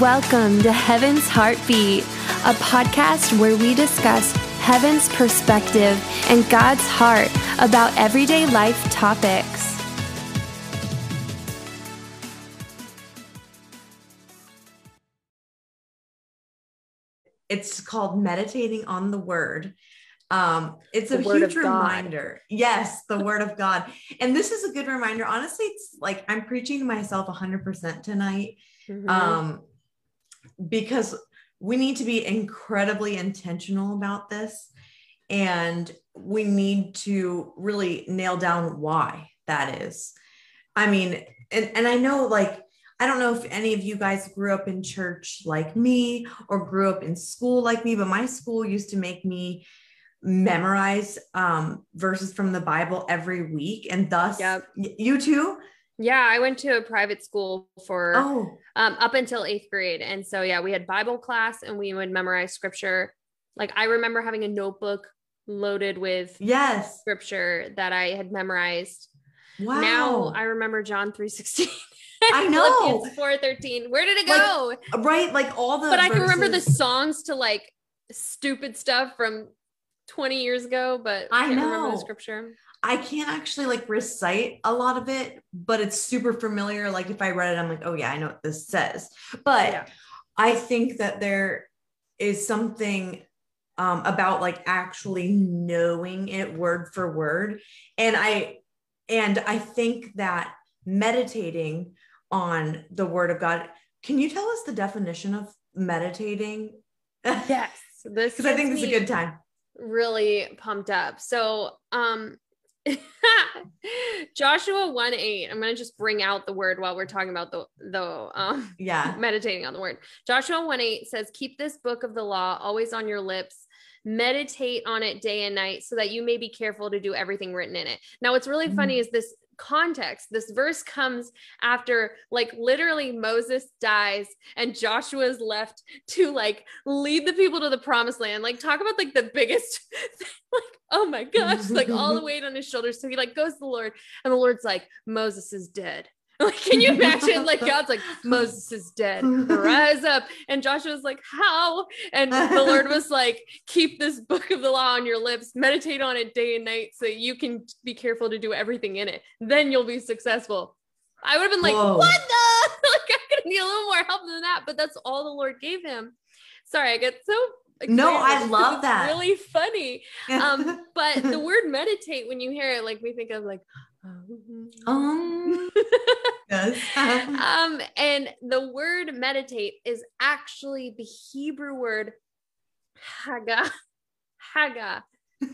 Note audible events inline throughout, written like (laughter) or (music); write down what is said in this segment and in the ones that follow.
Welcome to Heaven's Heartbeat, a podcast where we discuss heaven's perspective and God's heart about everyday life topics. It's called Meditating on the Word. Um, it's The a Word of huge God. reminder. Yes, the Word of God. And this is a good reminder. Honestly, it's like I'm preaching to myself 100% tonight Mm-hmm. um, because we need to be incredibly intentional about this and we need to really nail down why that is i mean and, and i know like i don't know if any of you guys grew up in church like me or grew up in school like me but my school used to make me memorize um, verses from the bible every week and thus Yep. you too Yeah, I went to a private school for oh um, up until eighth grade. And so, yeah, we had Bible class and we would memorize scripture. Like, I remember having a notebook loaded with yes scripture that I had memorized. wow Now I remember John 3.16. (laughs) I know. Philippians 4.13. Where did it Like, go? right like all the but I can remember the songs to like stupid stuff from 20 years ago, but I can't remember the scripture. I can't actually like recite a lot of it but it's super familiar like if i read it i'm like oh yeah i know what this says but Yeah. i think that there is something um, about like actually knowing it word for word and i and i think that meditating on the word of god can you tell us the definition of meditating Yes. This (laughs) because i think this is a good time really pumped up. So, um, (laughs) Joshua 1 8, I'm going to just bring out the word while we're talking about the, the, um, yeah (laughs) meditating on the word. Joshua 1 8 says, Keep this book of the law always on your lips. Meditate on it day and night so that you may be careful to do everything written in it. Now, what's really Mm. funny is this context. This verse comes after, like, literally Moses dies and Joshua is left to, like, lead the people to the promised land. Like, talk about, like, the biggest, (laughs) like, oh my gosh, like, all the (laughs) weight on his shoulders. So he, like, goes to the Lord and the Lord's like, Moses is dead. (laughs) Like, can you imagine? Like, (laughs) God's like, Moses is dead. Rise up. And Joshua's like, How? And the Lord was like, Keep this book of the law on your lips, meditate on it day and night so you can be careful to do everything in it. Then you'll be successful. I would have been like, Whoa. What the? (laughs) like, going to need a little more help than that. But that's all the Lord gave him. Sorry, I get so. No, I love that. Really funny. Um, but the word meditate, when you hear it, like we think of like, um (laughs) (laughs) yes um, (laughs) and the word meditate is actually the Hebrew word haga. Haga.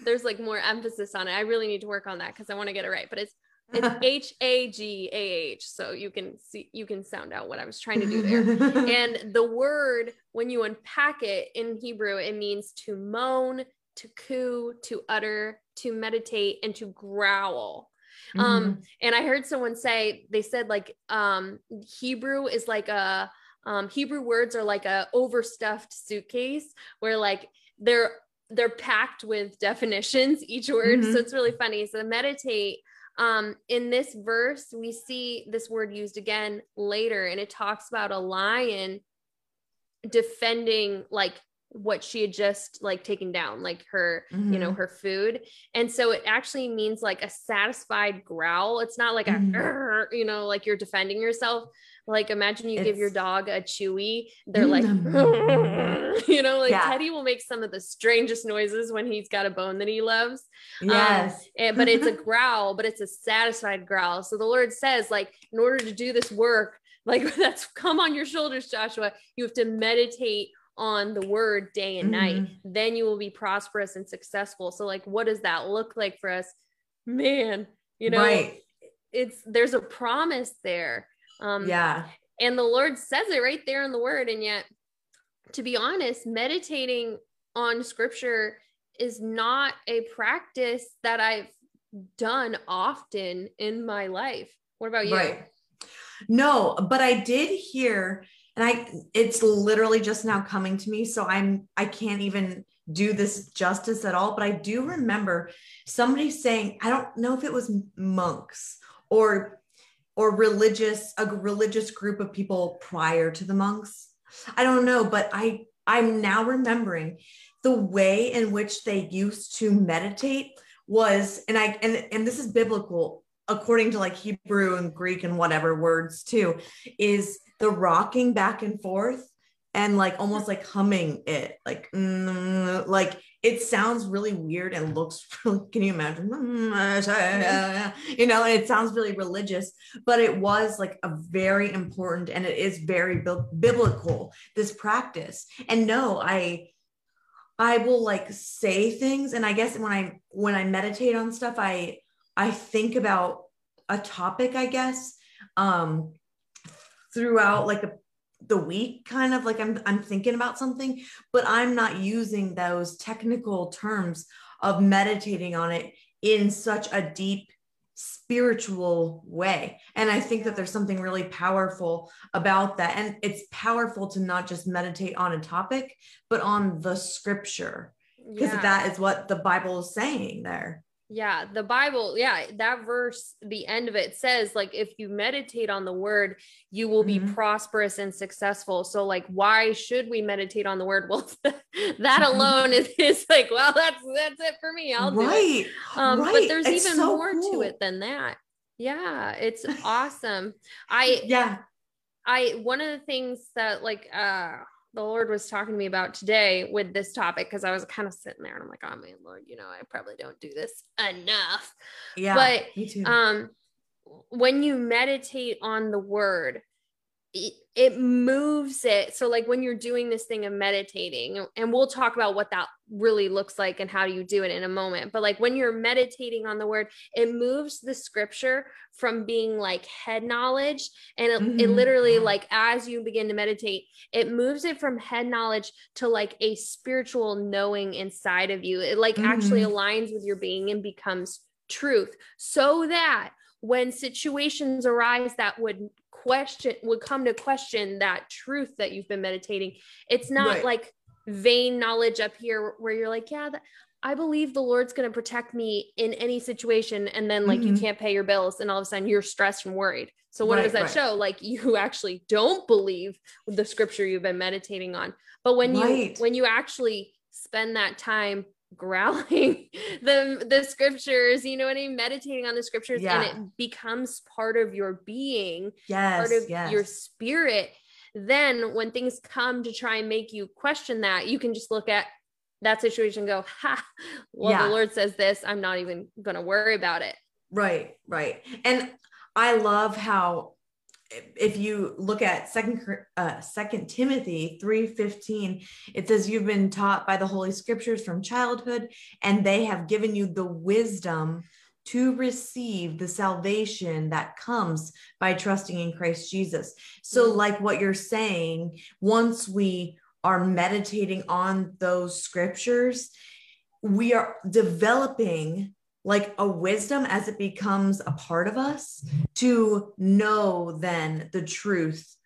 There's like more emphasis on it. I really need to work on that because I want to get it right. But it's it's H A G A H. So you can see you can sound out what I was trying to do there. And the word, when you unpack it in Hebrew, it means to moan, to coo, to utter, to meditate, and to growl. Mm-hmm. Um, and I heard someone say they said like um Hebrew is like a um Hebrew words are like a overstuffed suitcase where like they're they're packed with definitions each word. Mhm. So it's really funny. So meditate um in this verse we see this word used again later and it talks about a lion defending like what she had just like taken down like her you know Mhm. her food and so it actually means like a satisfied growl it's not like a Mhm. "Arr," you know like you're defending yourself like imagine you give your dog a chewy they're like Mm. (laughs) you know like Yeah. teddy will make some of the strangest noises when he's got a bone that he loves yes and, but it's a (laughs) growl, but it's a satisfied growl. So the Lord says, like, in order to do this work, like (laughs) that's come on your shoulders, Joshua, you have to meditate on the word day and night. Mm-hmm. Then you will be prosperous and successful. So, like, what does that look like for us? Man, you know, right it's there's a promise there. Um, yeah and the Lord says it right there in the word. And yet, to be honest, meditating on scripture is not a practice that I've done often in my life. What about you? right no but i did hear and i it's literally just now coming to me so i'm i can't even do this justice at all but i do remember somebody saying i don't know if it was monks or or religious a religious group of people prior to the monks. I don't know, but I I'm now remembering the way in which they used to meditate was and I and and this is biblical according to like Hebrew and Greek and whatever words too is the rocking back and forth and like almost like humming it like mm, (laughs) like it sounds really weird and looks (laughs) really can you imagine? (laughs) You know and it sounds really religious but it was like a very important and it is very biblical this practice. And no i i will like say things and i guess when i when i meditate on stuff i i think about a topic i guess um throughout like a the week kind of like I'm I'm thinking about something but I'm not using those technical terms of meditating on it in such a deep spiritual way. And I think that there's something really powerful about that. And it's powerful to not just meditate on a topic but on the scripture because yeah. that is what the Bible is saying there yeah, the Bible, yeah, that verse, the end of it says, like, if you meditate on the word, you will be mm-hmm. prosperous and successful. So, like, why should we meditate on the word? (laughs) Well, that alone is, is like, well, that's that's it for me. I'll do right. it. Um, right. But there's it's even so more cool. to it than that. Yeah, it's (laughs) awesome. I yeah. I one of the things that like uh the Lord was talking to me about today with this topic because I was kind of sitting there and I'm like, oh man, Lord, you know, I probably don't do this enough. Yeah. But um when you meditate on the word, it, it moves it. So, like when you're doing this thing of meditating, and we'll talk about what that really looks like and how you do it in a moment. But like when you're meditating on the word, it moves the scripture from being like head knowledge. And it, mm-hmm. it literally, like as you begin to meditate, it moves it from head knowledge to like a spiritual knowing inside of you. It like mm-hmm. actually aligns with your being and becomes truth so that when situations arise that would question would come to question that truth that you've been meditating it's not right. like vain knowledge up here where you're like yeah that, i believe the lord's going to protect me in any situation and then like mm-hmm. you can't pay your bills and all of a sudden you're stressed and worried so what right, does that right. show like (laughs) you actually don't believe the scripture you've been meditating on but when you when you actually spend that time growling (laughs) the the scriptures you know what i mean meditating on the scriptures yeah. and it becomes part of your being yes, part of yes. your spirit then when things come to try and make you question that you can just look at that situation go ha well yeah. the lord says this i'm not even gonna worry about it right right and i love how if you look at second uh, second timothy 3.15 it says you've been taught by the holy scriptures from childhood and they have given you the wisdom to receive the salvation that comes by trusting in christ jesus. So like what you're saying once we are meditating on those scriptures we are developing like a wisdom as it becomes a part of us to know then the truth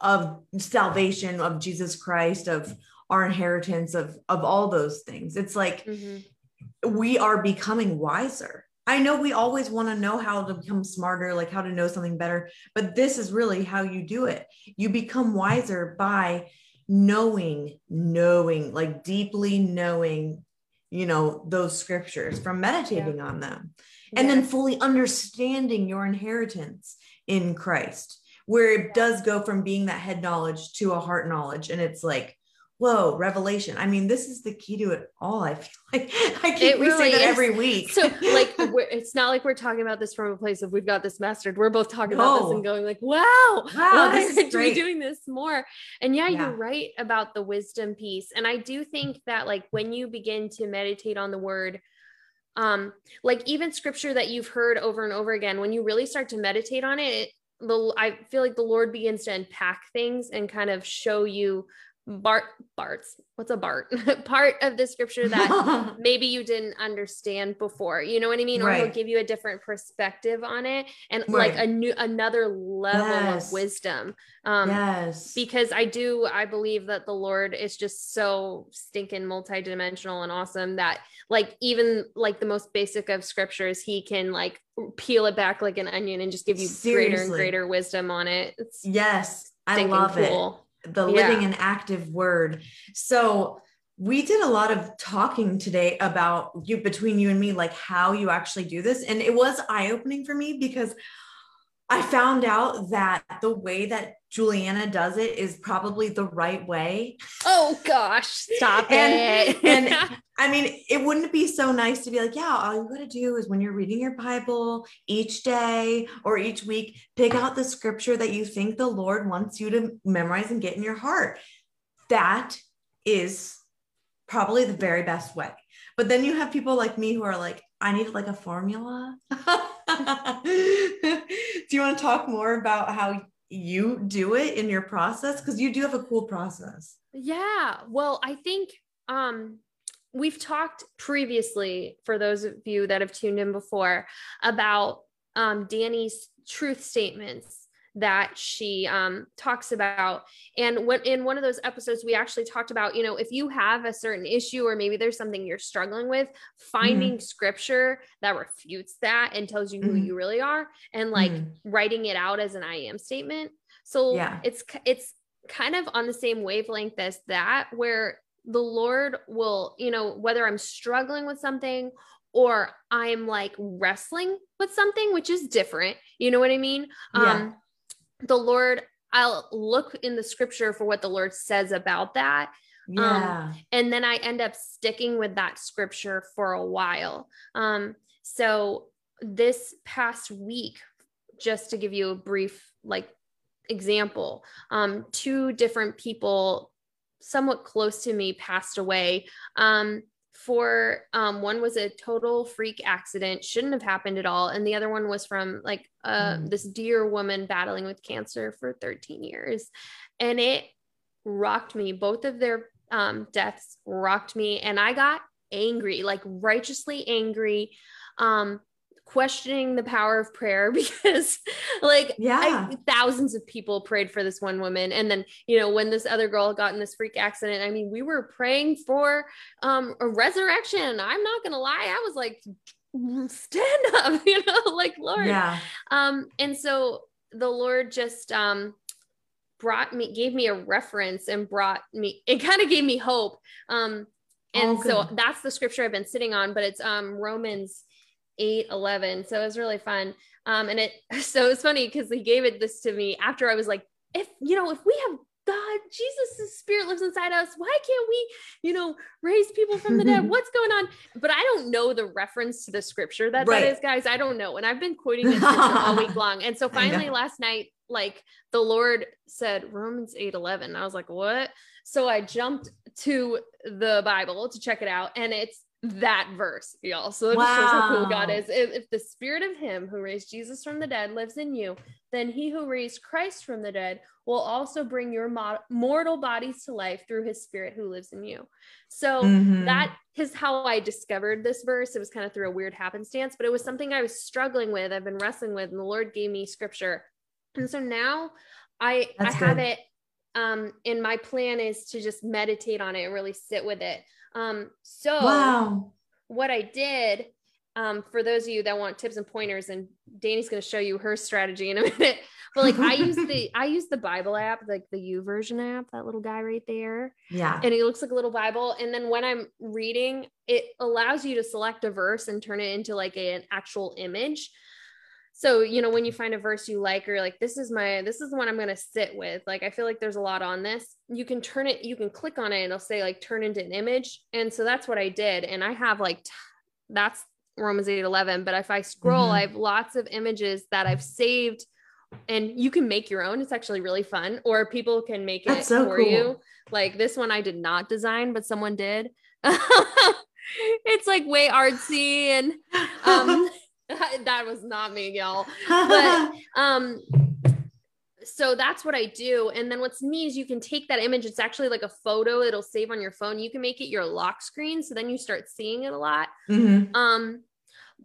of salvation of Jesus Christ of our inheritance of of all those things it's like mm-hmm. we are becoming wiser I know we always want to know how to become smarter, like how to know something better, but this is really how you do it. You become wiser by knowing, knowing, like deeply knowing you know those scriptures from meditating yeah. on them. And then fully understanding your inheritance in christ where it does go from being that head knowledge to a heart knowledge. And it's like whoa, revelation. I mean, this is the key to it all. I feel like (laughs) I keep really say that is. every week. so (laughs) like, it's not like we're talking about this from a place of we've got this mastered. We're both talking no. about this and going like, wow, wow, why aren't (laughs) we doing this more? And yeah, yeah, you're right about the wisdom piece. And I do think that like when you begin to meditate on the word, um, like even scripture that you've heard over and over again, when you really start to meditate on it, it the I feel like the Lord begins to unpack things and kind of show you Bart Bart's what's a Bart (laughs) part of the scripture that (laughs) maybe you didn't understand before. You know what I mean? Right. Or he'll give you a different perspective on it and right. like a new another level yes. of wisdom. Um yes. because I do I believe that the Lord is just so stinking multidimensional and awesome that like even like the most basic of scriptures, he can like peel it back like an onion and just give you Seriously. greater and greater wisdom on it. It's yes. I love cool. it. The Yeah. living and active word. So we did a lot of talking today about you between you and me, like how you actually do this. And it was eye opening for me because I found out that the way that Juliana does it is probably the right way. Oh gosh, stop And- it. and- (laughs) I mean, it wouldn't be so nice to be like, yeah, all you got to do is when you're reading your Bible each day or each week, pick out the scripture that you think the Lord wants you to memorize and get in your heart. That is probably the very best way. But then you have people like me who are like, I need like a formula. (laughs) (laughs) do you want to talk more about how you do it in your process? Because you do have a cool process. Yeah. Well, I think um we've talked previously for those of you that have tuned in before about um Danny's truth statements that she um talks about and when in one of those episodes we actually talked about you know if you have a certain issue or maybe there's something you're struggling with finding scripture that refutes that and tells you who Mhm. you really are and like Mhm. writing it out as an I am statement so Yeah. it's it's kind of on the same wavelength as that where the lord will you know whether i'm struggling with something or i'm like wrestling with something which is different you know what i mean Yeah. um the lord i'll look in the scripture for what the lord says about that Yeah. and then I end up sticking with that scripture for a while. Um, so this past week, just to give you a brief like example, um, two different people, somewhat close to me, passed away. Um, for um, one was a total freak accident, shouldn't have happened at all, and the other one was from like uh, Mm. this dear woman battling with cancer for 13 years, and it rocked me. Both of their um, deaths rocked me, and I got angry, like righteously angry, um, questioning the power of prayer (laughs) because, like, Yeah. I, thousands of people prayed for this one woman, and then you know when this other girl got in this freak accident, I mean, we were praying for um, a resurrection. I'm not gonna lie, I was like, stand (laughs) up, (laughs) you know, like Lord, Yeah. um and so the lord just um brought me gave me a reference and brought me it kind of gave me hope um and Oh, so that's the scripture i've been sitting on but it's um romans 8 11 so it was really fun. Um and it (laughs) so it's funny because he gave it this to me after i was like if you know if we have god jesus' spirit lives inside us why can't we you know raise people from the dead? (laughs) What's going on? But i don't know the reference to the scripture that Right. that is guys. I don't know. And i've been quoting it all (laughs) week long. And so finally last night like the lord said romans 8 11 i was like what? So i jumped to the bible to check it out. And it's that verse y'all so it just shows how cool god is if, if the spirit of him who raised jesus from the dead lives in you then he who raised christ from the dead will also bring your mo- mortal bodies to life through his spirit who lives in you so Mhm. that is how I discovered this verse. It was kind of through a weird happenstance, but it was something I was struggling with. I've been wrestling with, and the Lord gave me scripture. And so now I That's I have it um and my plan is to just meditate on it and really sit with it. Um so Wow. what I did um, for those of you that want tips and pointers, and Danny's going to show you her strategy in a (laughs) minute. But like I use the (laughs) I use the Bible app, like the YouVersion app, that little guy right there, Yeah. and it looks like a little Bible. And then when I'm reading, it allows you to select a verse and turn it into like a- an actual image. So you know when you find a verse you like, or you're like this is my this is the one I'm going to sit with. Like I feel like there's a lot on this. You can turn it, you can click on it, and it'll say like turn into an image. And so that's what I did. And I have like t- that's Romans 8 11. But if I scroll, Mhm. I have lots of images that I've saved and you can make your own. It's actually really fun, or people can make it That's so for cool. you. Like this one I did not design, but someone did. (laughs) it's like way artsy and um (laughs) that was not me, y'all. but- (laughs) Um so that's what I do. And then what's neat is you can take that image, it's actually like a photo, it'll save on your phone. You can make it your lock screen. So then you start seeing it a lot. Mhm. Um,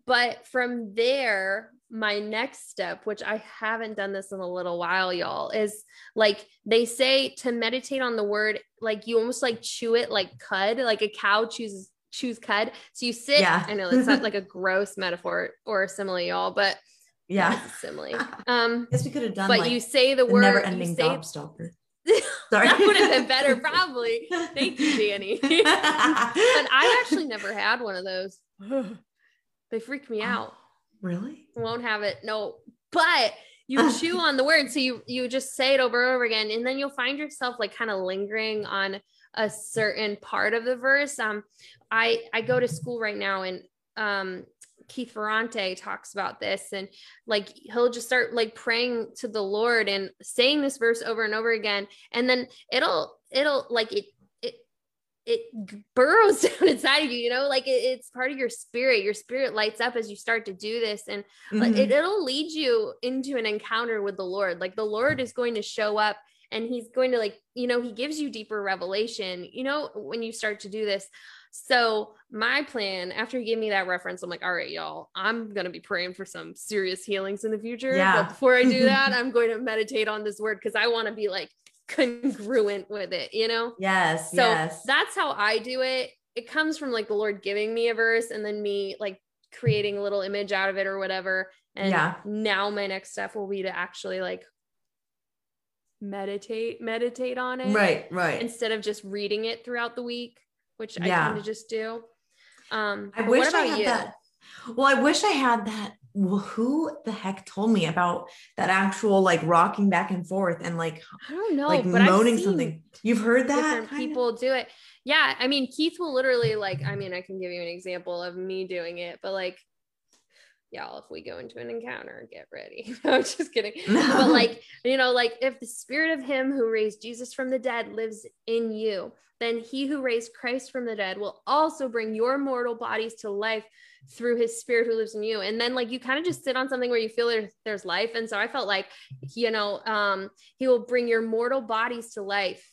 but from there, my next step, which I haven't done this in a little while, y'all, is like they say to meditate on the word, like you almost like chew it like cud, like a cow chooses chews cud. So you sit, Yeah. I know it's not (laughs) like a gross metaphor or a simile, y'all, but yeah. simile. (laughs) Um, guess we could have done but like you say the the word, never ending say gobstopper. (laughs) Sorry. that would have been better, probably. Thank you, Danny. but I've actually never had one of those. (sighs) they freak me out. really? Won't have it. No, but you chew on the word, so you you just say it over and over again, and then you'll find yourself like kind of lingering on a certain part of the verse. Um, I I go to school right now, and um, Keith Ferrante talks about this and like he'll just start like praying to the Lord and saying this verse over and over again. And then it'll it'll like it it it burrows (laughs) down inside of you you know? Like it, it's part of your spirit. Your spirit lights up as you start to do this. And Mhm. it, it'll lead you into an encounter with the Lord. Like the Lord is going to show up and he's going to like you know he gives you deeper revelation you know when you start to do this so my plan after he gave me that reference i'm like all right y'all i'm going to be praying for some serious healings in the future Yeah. but before i do that (laughs) i'm going to meditate on this word because i want to be like congruent with it you know yes. so yes. that's how i do it it comes from like the lord giving me a verse and then me like creating a little image out of it or whatever and Yeah. now my next step will be to actually like meditate meditate on it right. Right. instead of just reading it throughout the week which i kind of just do um I wish what about I had you that. Well, I wish I had that. Well, who the heck told me about that actual like rocking back and forth and like i don't know like moaning something? You've heard that? kind of? people do it yeah i mean keith will literally like i mean i can give you an example of me doing it but like y'all if we go into an encounter get ready. (laughs) No, i'm just kidding. (laughs) But like you know like if the spirit of him who raised jesus from the dead lives in you then he who raised christ from the dead will also bring your mortal bodies to life through his spirit who lives in you. And then like you kind of just sit on something where you feel there's, there's life. And so i felt like you know um he will bring your mortal bodies to life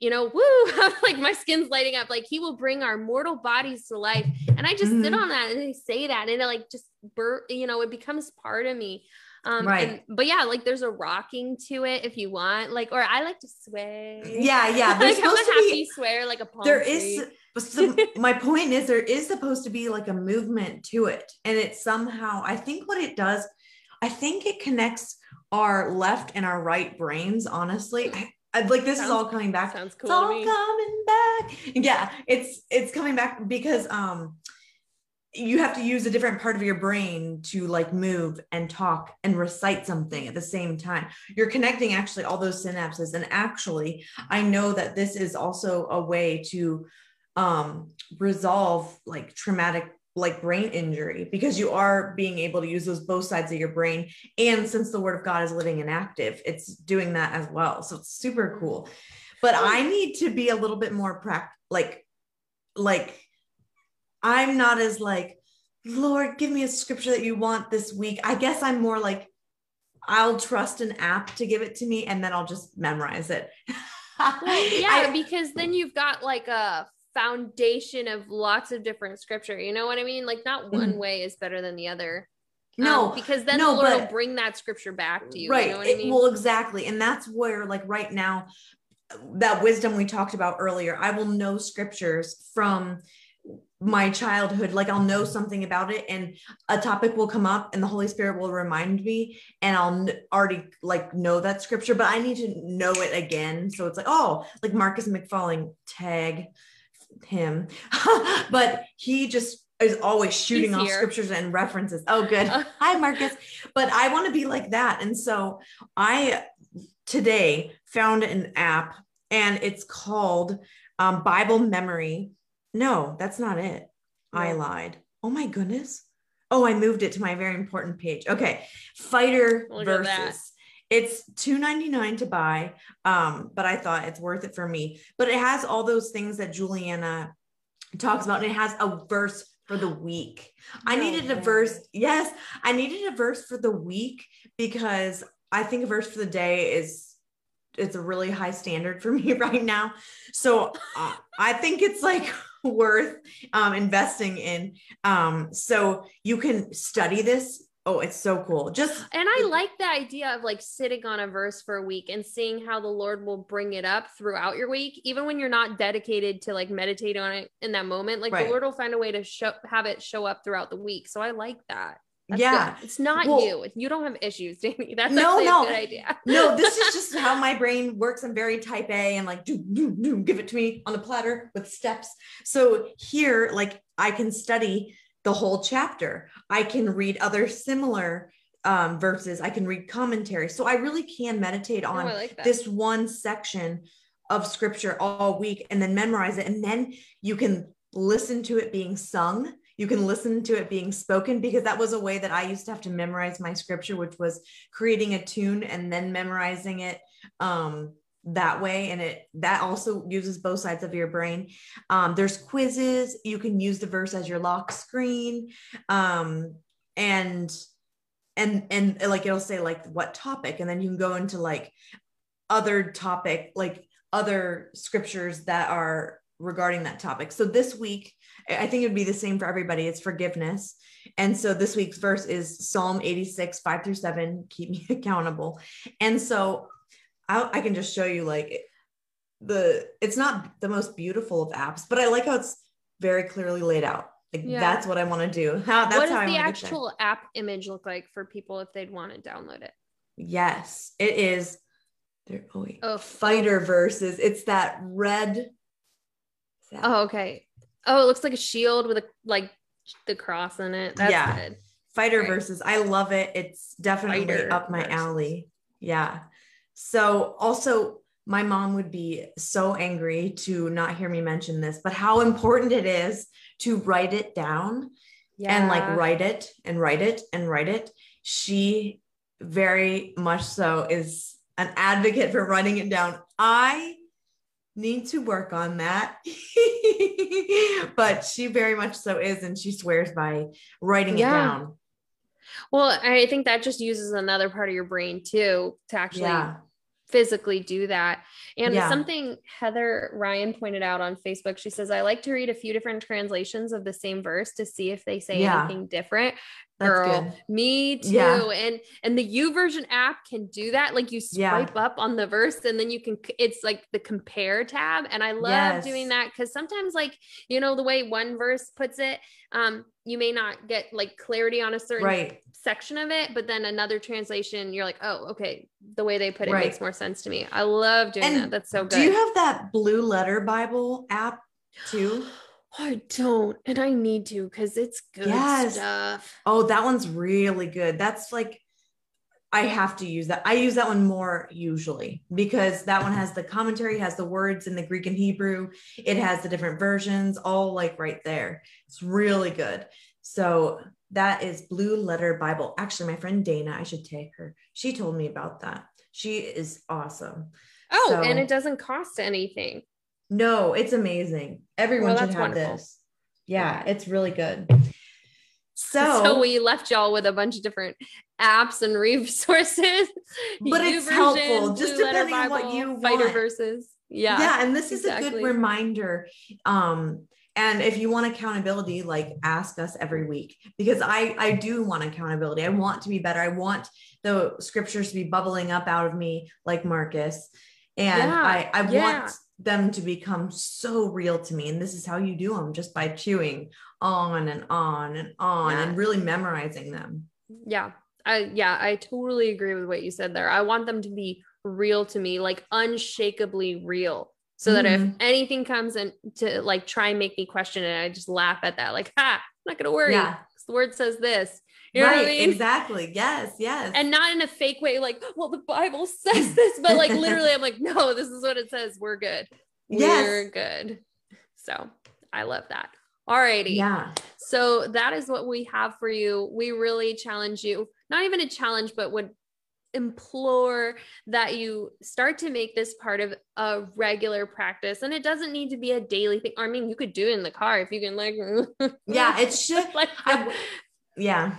you know woo (laughs) like my skin's lighting up like he will bring our mortal bodies to life and i just sit Mhm. on that and I say that and it like just bur- you know it becomes part of me um Right. and, but yeah like there's a rocking to it if you want like or i like to sway yeah, yeah. (laughs) There's like i'm a to happy be swear like a palm there tree. is some, (laughs) my point is there is supposed to be like a movement to it and it somehow i think what it does i think it connects our left and our right brains honestly I, I like this is all coming back. sounds it's cool all to me. coming back. Yeah it's it's coming back because um you have to use a different part of your brain to like move and talk and recite something at the same time. You're connecting actually all those synapses. And actually i know that this is also a way to um resolve like traumatic like brain injury because you are being able to use those both sides of your brain. And since the word of god is living and active it's doing that as well. So it's super cool. But i need to be a little bit more prac like like i'm not as like lord give me a scripture that you want this week. I guess i'm more like i'll trust an app to give it to me and then i'll just memorize it. (laughs) Well, yeah I- because then you've got like a foundation of lots of different scripture. You know what i mean? Like not one Mhm. way is better than the other. Um, no because then no, the lord will bring that scripture back to you right you know what it- i mean? well exactly and that's where like right now that wisdom we talked about earlier i will know scriptures from my childhood like i'll know something about it and a topic will come up and the holy spirit will remind me and i'll already like know that scripture but i need to know it again so it's like oh like marcus mcfalling tag him. (laughs) But he just is always shooting off scriptures and references. Oh good. (laughs) Hi marcus. But i want to be like that. And so i today found an app and it's called um, bible memory. No that's not it. I lied. Oh my goodness. Oh i moved it to my very important page. Okay. Fighter Look Verses it's 2.99 to buy um but i thought it's worth it for me but it has all those things that juliana talks about and it has a verse for the week I No needed a verse. Yes, I needed a verse for the week because I think a verse for the day is it's a really high standard for (laughs) me right now. So uh, I think it's like worth um, investing in. Um, so you can study this. Oh, it's so cool. Just And I like the idea of like sitting on a verse for a week and seeing how the Lord will bring it up throughout your week, even when you're not dedicated to like meditate on it in that moment. Like Right. the Lord will find a way to show have it show up throughout the week. So I like that. That's yeah. good. It's not Well- you. You don't have issues, (laughs) Danny. That's No, no. a good idea. no, this is (laughs) just how my brain works. I'm very type A and like, do, do, do, give it to me on a platter with steps. So here, like, I can study the whole chapter. I can read other similar um, verses. I can read commentary. So I really can meditate Oh, on I like this one section of scripture all week and then memorize it. And then you can listen to it being sung. You can listen to it being spoken because that was a way that I used to have to memorize my scripture, which was creating a tune and then memorizing it um, that way. And it that also uses both sides of your brain. Um, there's quizzes. You can use the verse as your lock screen. Um, and and and like it'll say like what topic, and then you can go into like other topic, like other scriptures that are regarding that topic. So this week, I think it would be the same for everybody. It's forgiveness. And so this week's verse is Psalm 86, 5 through 7. Keep me (laughs) accountable. And so I, I can just show you like the it's not the most beautiful of apps, but I like how it's very clearly laid out. Like Yeah. that's what I want to do. How (laughs) that's what does how the wanna get there. actual app image look like for people if they'd want to download it? Yes, it is. There, oh wait, Oh, Fighter Verses. It's that red. that- Oh, okay. Oh, it looks like a shield with a like the cross in it. That's Yeah. good. fighter right. Verses. I love it. It's definitely Fighter up my Verses. alley. Yeah. So also, my mom would be so angry to not hear me mention this, but how important it is to write it down Yeah. and like write it and write it and write it. She very much so is an advocate for writing it down. I need to work on that. (laughs) but she very much so is and she swears by writing Yeah. it down. Well, I think that just uses another part of your brain too to actually Yeah. Physically do that. And Yeah. something Heather Ryan pointed out on Facebook, she says, I like to read a few different translations of the same verse to see if they say Yeah. anything different. That's Girl, good. me too. Yeah. And and the YouVersion app can do that. Like you swipe up on the verse and then you can it's like the compare tab. And I love Yes. doing that because sometimes like, you know, the way one verse puts it, um, you may not get like clarity on a certain Right. section of it, but then another translation, you're like, oh, okay, the way they put it Right. makes more sense to me. I love doing And that. That's so good. Do you have that blue letter Bible app too? (gasps) I don't, and I need to because it's good Yes. stuff. Oh, that one's really good. That's like I have to use that. I use that one more usually because that one has the commentary, has the words in the Greek and Hebrew. It has the different versions all like right there. It's really good. So that is Blue Letter Bible. Actually, my friend Dana, I should take her. She told me about that. She is awesome. Oh, So- and it doesn't cost anything. No, it's amazing. Everyone Well, should have wonderful. this. Yeah, it's really good. So, So, we left y'all with a bunch of different apps and resources. (laughs) But it's helpful, just depending on what you fighter want. verses. Yeah. yeah, and this is a good reminder. Um, and if you want accountability, like ask us every week because I I do want accountability. I want to be better. I want the scriptures to be bubbling up out of me like Marcus. And Yeah, I I yeah. want them to become so real to me. And this is how you do them just by chewing on and on and on Yeah. and really memorizing them. Yeah. I yeah, I totally agree with what you said there. I want them to be real to me, like unshakably real. So that if Mhm. anything comes in to like try and make me question it, I just laugh at that. Like, ha, I'm not gonna worry. Yeah. The word says this. You know right. I mean? Exactly. Yes. Yes. And not in a fake way, like, well, the Bible (laughs) says this, but like literally, I'm like, no, this is what it says. We're good. Yes. We're good. So I love that. Alrighty. yeah. So that is what we have for you. We really challenge you, not even a challenge, but would implore that you start to make this part of a regular practice. And it doesn't need to be a daily thing. I mean, you could do it in the car if you can like (laughs) Yeah. It should (laughs) like I- yeah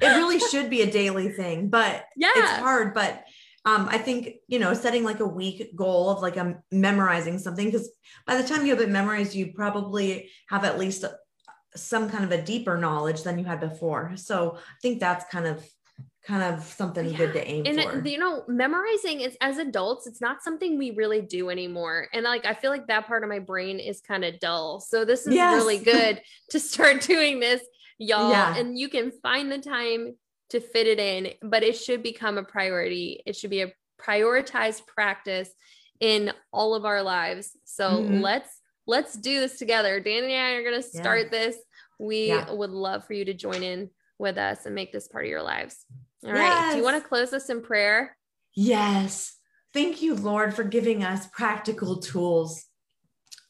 it really should be a daily thing but yeah. it's hard but um i think you know setting like a week goal of like a memorizing something because by the time you have it memorized you probably have at least a- some kind of a deeper knowledge than you had before. So i think that's kind of kind of something oh, good to aim and uh, for. it, you know memorizing is as adults it's not something we really do anymore. And like i feel like that part of my brain is kind of dull. So this is Yes. really (laughs) good to start doing this y'all. Yeah. And you can find the time to fit it in, but it should become a priority. It should be a prioritized practice in all of our lives. So Mhm. let's let's do this together. Dan and I are going to start this. We Yeah. would love for you to join in with us and make this part of your lives. All right. Do you want to close us in prayer? Yes. Thank you, Lord, for giving us practical tools.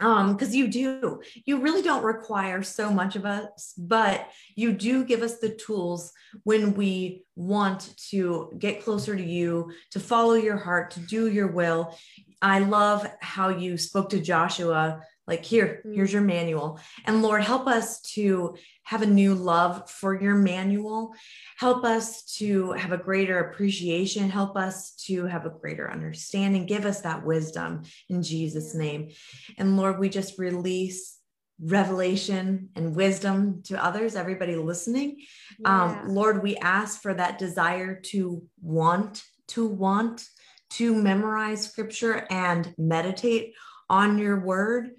Um, because you do, you really don't require so much of us, but you do give us the tools when we want to get closer to you, to follow your heart, to do your will. I love how you spoke to Joshua, like, here, here's your manual. And Lord, help us to have a new love for your manual. Help us to have a greater appreciation. Help us to have a greater understanding. Give us that wisdom in Jesus' name. And Lord, we just release revelation and wisdom to others, everybody listening. Yeah. Um, Lord, we ask for that desire to want, to want to memorize scripture and meditate on your word.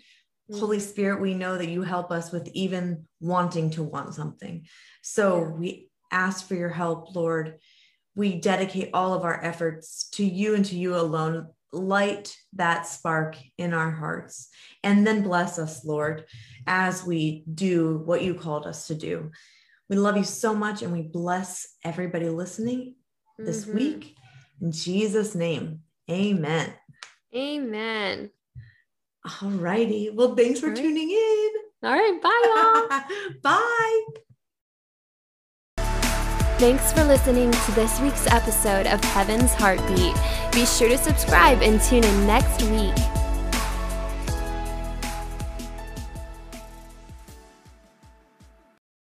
Holy Mhm. Spirit, we know that you help us with even wanting to want something. So Yeah. we ask for your help, Lord. We dedicate all of our efforts to you and to you alone. Light that spark in our hearts and then bless us, Lord, as we do what you called us to do. We love you so much and we bless everybody listening this Mhm. week. In Jesus' name, amen. Amen. All righty. Well, thanks for All right. tuning in. All right. Bye, y'all. (laughs) Bye. Thanks for listening to this week's episode of Heaven's Heartbeat. Be sure to subscribe and tune in next week.